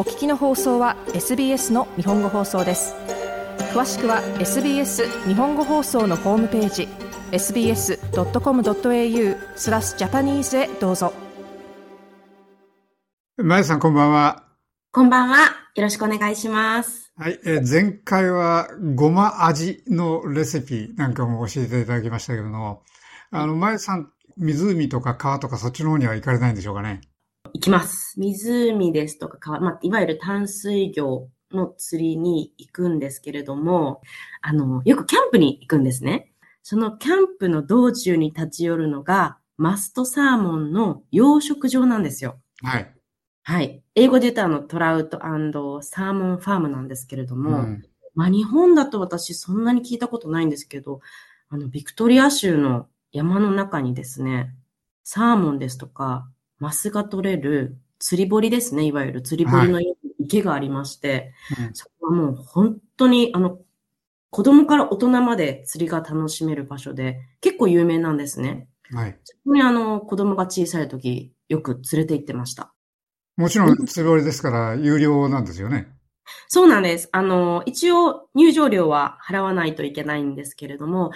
お聞きの放送は SBS の日本語放送です。詳しくは SBS 日本語放送のホームページ sbs.com.au スラスジャパニーズへどうぞ。まやさんこんばんは。こんばんは。よろしくお願いします。はい、えー、前回はごま味のレシピなんかも教えていただきましたけどもあの、まやさん湖とか川とかそっちの方には行かれないんでしょうかね？行きます。湖ですとか川、まあ、いわゆる淡水魚の釣りに行くんですけれども、あの、よくキャンプに行くんですね。そのキャンプの道中に立ち寄るのが、マストサーモンの養殖場なんですよ。はい。はい。英語で言うとあの、トラウトサーモンファームなんですけれども、うん、まあ日本だと私そんなに聞いたことないんですけど、あの、ビクトリア州の山の中にですね、サーモンですとか、マスが取れる釣り堀ですね、いわゆる釣り堀の池がありまして、はいうん、そこはもう本当に、あの、子供から大人まで釣りが楽しめる場所で、結構有名なんですね。はい。そこにあの、子供が小さい時、よく連れて行ってました。もちろん釣り堀ですから、有料なんですよね。そうなんです。あの、一応入場料は払わないといけないんですけれども、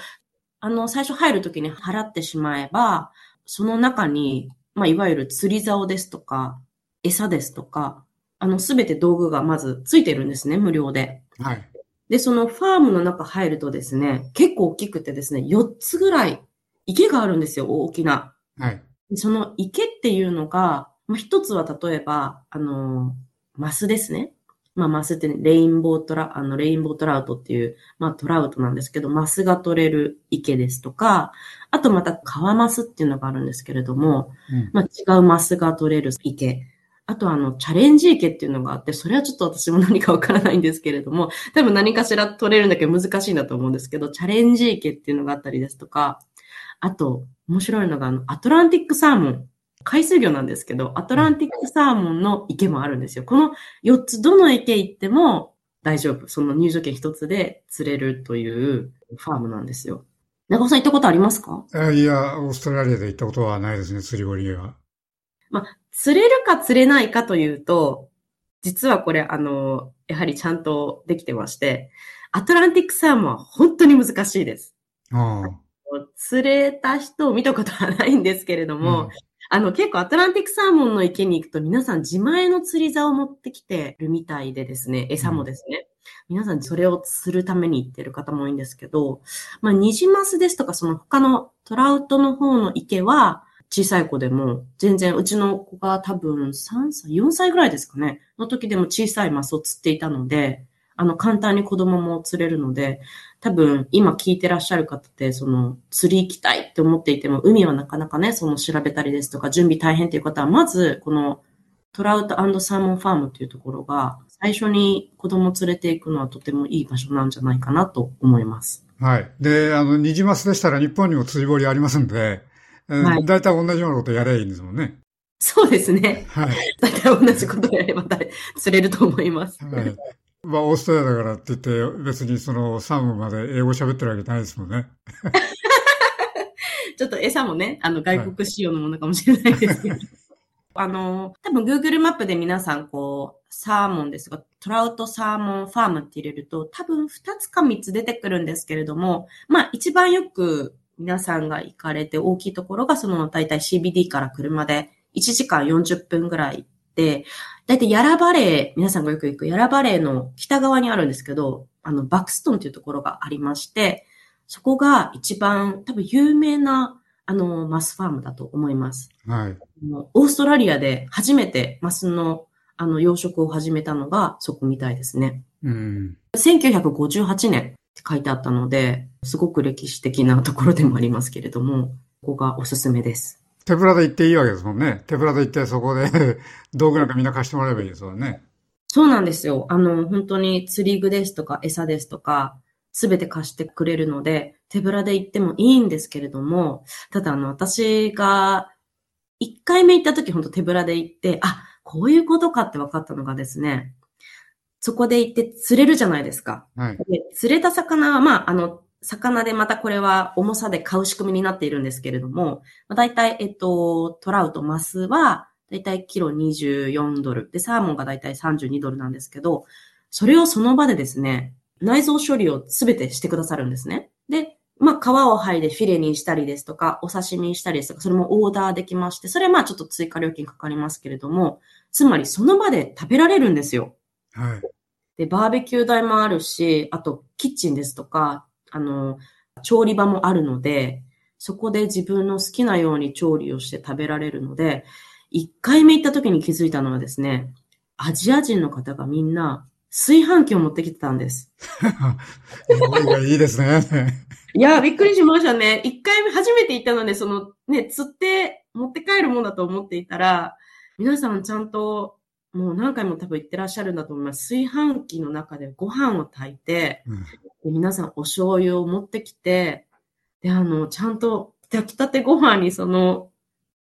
あの、最初入るときに払ってしまえば、その中にまあ、いわゆる釣り竿ですとか、餌ですとか、あの、すべて道具がまずついてるんですね、無料で。はい。で、そのファームの中入るとですね、結構大きくてですね、4つぐらい池があるんですよ、大きな。はい。その池っていうのが、まあ、一つは例えば、あの、マスですね。まあ、マスって、ね、レインボートラ、あの、レインボートラウトっていう、まあ、トラウトなんですけど、マスが取れる池ですとか、あとまた、カワマスっていうのがあるんですけれども、うん、まあ、違うマスが取れる池。あと、あの、チャレンジ池っていうのがあって、それはちょっと私も何かわからないんですけれども、多分何かしら取れるんだけど難しいんだと思うんですけど、チャレンジ池っていうのがあったりですとか、あと、面白いのが、あの、アトランティックサーモン。海水魚なんですけど、アトランティックサーモンの池もあるんですよ。この4つ、どの池行っても大丈夫。その入場券1つで釣れるというファームなんですよ。中尾さん行ったことありますか？いや、オーストラリアで行ったことはないですね、釣り堀は。まあ、釣れるか釣れないかというと、実はこれ、あの、やはりちゃんとできてまして、アトランティックサーモンは本当に難しいです。ああ釣れた人を見たことはないんですけれども、うん、あの、結構アトランティックサーモンの池に行くと皆さん自前の釣り竿を持ってきてるみたいでですね、餌もですね。うん、皆さんそれを釣るために行ってる方も多いんですけど、まあ、ニジマスですとかその他のトラウトの方の池は、小さい子でも、全然、うちの子が多分3歳、4歳ぐらいですかね、の時でも小さいマスを釣っていたので、あの、簡単に子供も釣れるので、多分、今聞いてらっしゃる方って、その、釣り行きたいって思っていても、海はなかなかね、その調べたりですとか、準備大変っていう方は、まず、この、トラウトサーモンファームっていうところが、最初に子供連れて行くのはとてもいい場所なんじゃないかなと思います。はい。で、あの、ニジマスでしたら日本にも釣り堀ありますんで、はい、大体同じようなことやればいいんですもんね。そうですね。はい。大体同じことやれば釣れると思います。はい。まあ、オーストラリアだからって言って、別にそのサーモンまで英語喋ってるわけないですもんね。ちょっと餌もね、あの、外国仕様のものかもしれないですけど。はい、あの、多分 Google マップで皆さんこう、サーモンですが、トラウトサーモンファームって入れると、多分2つか3つ出てくるんですけれども、まあ一番よく皆さんが行かれて大きいところが、その大体 CBD から車で1時間40分ぐらいで、だいたいヤラバレー、皆さんがよく行くヤラバレーの北側にあるんですけど、あの、バクストンというところがありまして、そこが一番多分有名な、あの、マスファームだと思います。はい。オーストラリアで初めてマスの、あの、養殖を始めたのがそこみたいですね。うん。1958年って書いてあったので、すごく歴史的なところでもありますけれども、ここがおすすめです。手ぶらで行っていいわけですもんね。手ぶらで行ってそこで 道具なんかみんな貸してもらえばいいですよね。そうなんですよ。あの、本当に釣り具ですとか餌ですとか、すべて貸してくれるので、手ぶらで行ってもいいんですけれども、ただあの、私が一回目行った時本当手ぶらで行って、あ、こういうことかって分かったのがですね、そこで行って釣れるじゃないですか。はい、で釣れた魚は、まあ、あの、魚でまたこれは重さで買う仕組みになっているんですけれども、だいたい、えっと、トラウト、マスはだいたいキロ24ドル。で、サーモンがだいたい32ドルなんですけど、それをその場でですね、内臓処理をすべてしてくださるんですね。で、まあ、皮を剥いでフィレにしたりですとか、お刺身にしたりですとか、それもオーダーできまして、それはまあちょっと追加料金かかりますけれども、つまりその場で食べられるんですよ。はい。で、バーベキュー台もあるし、あと、キッチンですとか、あの、調理場もあるので、そこで自分の好きなように調理をして食べられるので、一回目行った時に気づいたのはですね、アジア人の方がみんな炊飯器を持ってきてたんです。いいですね。いや、びっくりしましたね。一回目初めて行ったので、そのね、釣って持って帰るもんだと思っていたら、皆さんちゃんともう何回も多分言ってらっしゃるんだと思います。炊飯器の中でご飯を炊いて、うん、皆さんお醤油を持ってきて、で、あの、ちゃんと炊きたてご飯にその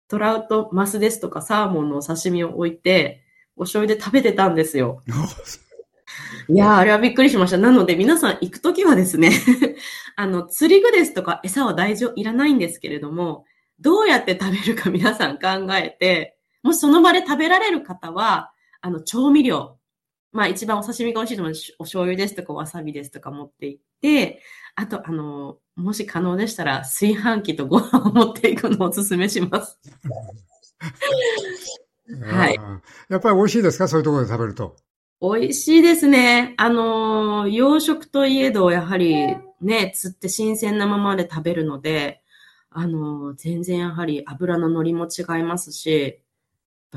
トラウト、マスですとかサーモンのお刺身を置いて、お醤油で食べてたんですよ。いやあれはびっくりしました。なので皆さん行くときはですね あの、釣り具ですとか餌は大丈夫、いらないんですけれども、どうやって食べるか皆さん考えて、もしその場で食べられる方は、あの、調味料。まあ一番お刺身が美味しいのはお醤油ですとかわさびですとか持って行って、あと、あの、もし可能でしたら炊飯器とご飯を持っていくのをお勧めします。はい。やっぱり美味しいですか？そういうところで食べると。美味しいですね。あの、洋食といえど、やはりね、釣って新鮮なままで食べるので、あの、全然やはり油の乗りも違いますし、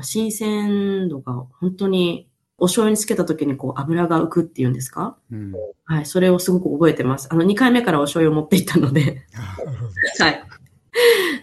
新鮮度が本当にお醤油につけた時にこう油が浮くっていうんですか、うん、はい、それをすごく覚えてます。あの、2回目からお醤油を持っていったので はい。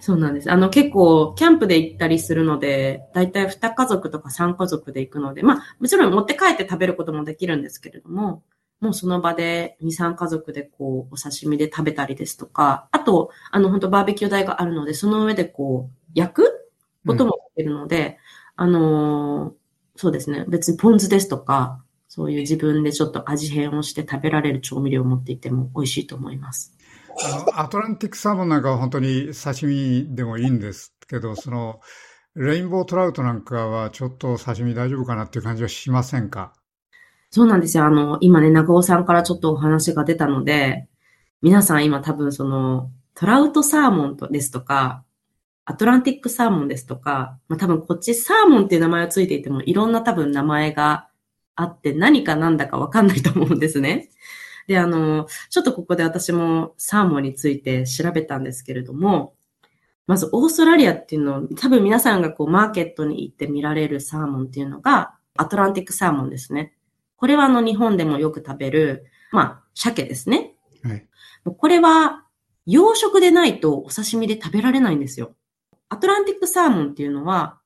そうなんです。あの、結構、キャンプで行ったりするので、だいたい2家族とか3家族で行くので、まあ、もちろん持って帰って食べることもできるんですけれども、もうその場で2、3家族でこう、お刺身で食べたりですとか、あと、あの、本当バーベキュー台があるので、その上でこう、焼くこともできるので、あのー、そうですね。別にポン酢ですとか、そういう自分でちょっと味変をして食べられる調味料を持っていても美味しいと思います。あの、アトランティックサーモンなんかは本当に刺身でもいいんですけど、その、レインボートラウトなんかはちょっと刺身大丈夫かなっていう感じはしませんか？そうなんですよ。あの、今ね、長尾さんからちょっとお話が出たので、皆さん今多分その、トラウトサーモンですとか、アトランティックサーモンですとか、まあ、多分こっちサーモンっていう名前がついていてもいろんな多分名前があって何か何だかわかんないと思うんですね。で、あの、ちょっとここで私もサーモンについて調べたんですけれども、まずオーストラリアっていうのを多分皆さんがこうマーケットに行って見られるサーモンっていうのがアトランティックサーモンですね。これはあの日本でもよく食べる、まあ、鮭ですね。はい。これは養殖でないとお刺身で食べられないんですよ。アトランティックサーモンっていうのは、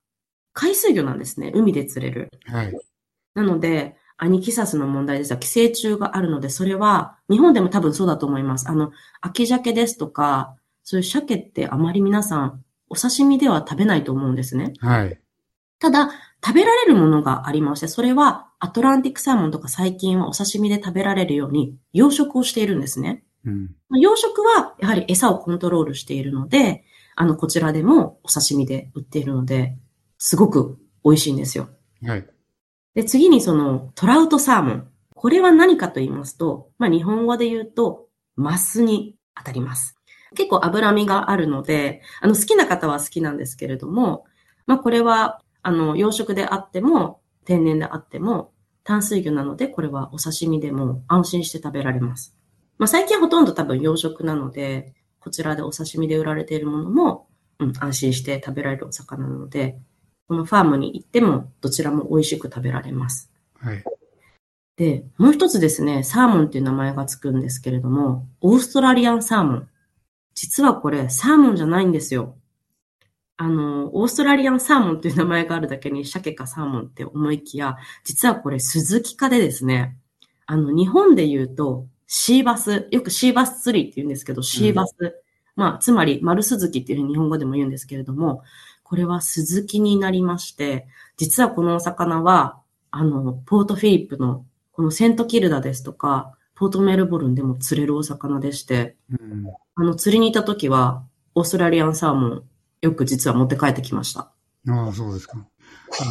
海水魚なんですね。海で釣れる。はい。なので、アニキサスの問題ですが、寄生虫があるので、それは、日本でも多分そうだと思います。あの、秋鮭ですとか、そういう鮭ってあまり皆さん、お刺身では食べないと思うんですね。はい。ただ、食べられるものがありまして、それは、アトランティックサーモンとか最近はお刺身で食べられるように、養殖をしているんですね。うん、養殖は、やはり餌をコントロールしているので、あの、こちらでもお刺身で売っているので、すごく美味しいんですよ。はい。で、次にそのトラウトサーモン。これは何かと言いますと、まあ日本語で言うと、マスに当たります。結構脂身があるので、あの好きな方は好きなんですけれども、まあこれは、あの、養殖であっても、天然であっても、淡水魚なので、これはお刺身でも安心して食べられます。まあ最近ほとんど多分養殖なので、こちらでお刺身で売られているものも、うん、安心して食べられるお魚なので、このファームに行ってもどちらも美味しく食べられます。はい。で、もう一つですね、サーモンっていう名前がつくんですけれども、オーストラリアンサーモン。実はこれ、サーモンじゃないんですよ。あの、オーストラリアンサーモンっていう名前があるだけに、鮭かサーモンって思いきや、実はこれ、スズキ科でですね、あの、日本で言うと、シーバス、よくシーバス釣りって言うんですけど、シーバス。うん、まあ、つまり、丸スズキっていうふうに日本語でも言うんですけれども、これはスズキになりまして、実はこのお魚は、あの、ポートフィリップの、このセントキルダですとか、ポートメルボルンでも釣れるお魚でして、うん、あの、釣りに行った時は、オーストラリアンサーモン、よく実は持って帰ってきました。ああ、そうですか。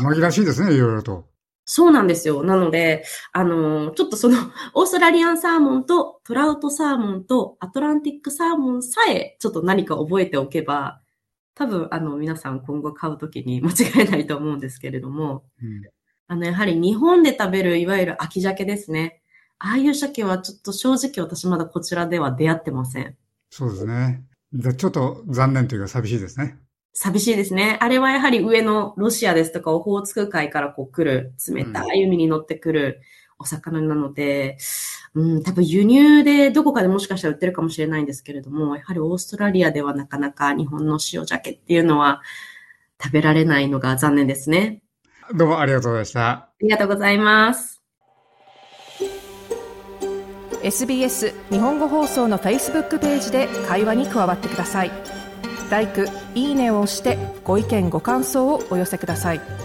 紛らしいですね、いろいろと。そうなんですよ。なので、あの、ちょっとその、オーストラリアンサーモンとトラウトサーモンとアトランティックサーモンさえ、ちょっと何か覚えておけば、多分、あの、皆さん今後買うときに 間違いないと思うんですけれども、うん、あの、やはり日本で食べる、いわゆる秋鮭ですね。ああいう鮭はちょっと正直私まだこちらでは出会ってません。そうですね。ちょっと残念というか寂しいですね。寂しいですね。あれはやはり上のロシアですとかオホーツク海からこう来る冷たい海に乗ってくるお魚なので、うん、多分輸入でどこかでもしかしたら売ってるかもしれないんですけれども、やはりオーストラリアではなかなか日本の塩鮭っていうのは食べられないのが残念ですね。どうもありがとうございました。ありがとうございます。SBS 日本語放送の Facebook ページで会話に加わってください。LIKE、いいねを押してご意見ご感想をお寄せください。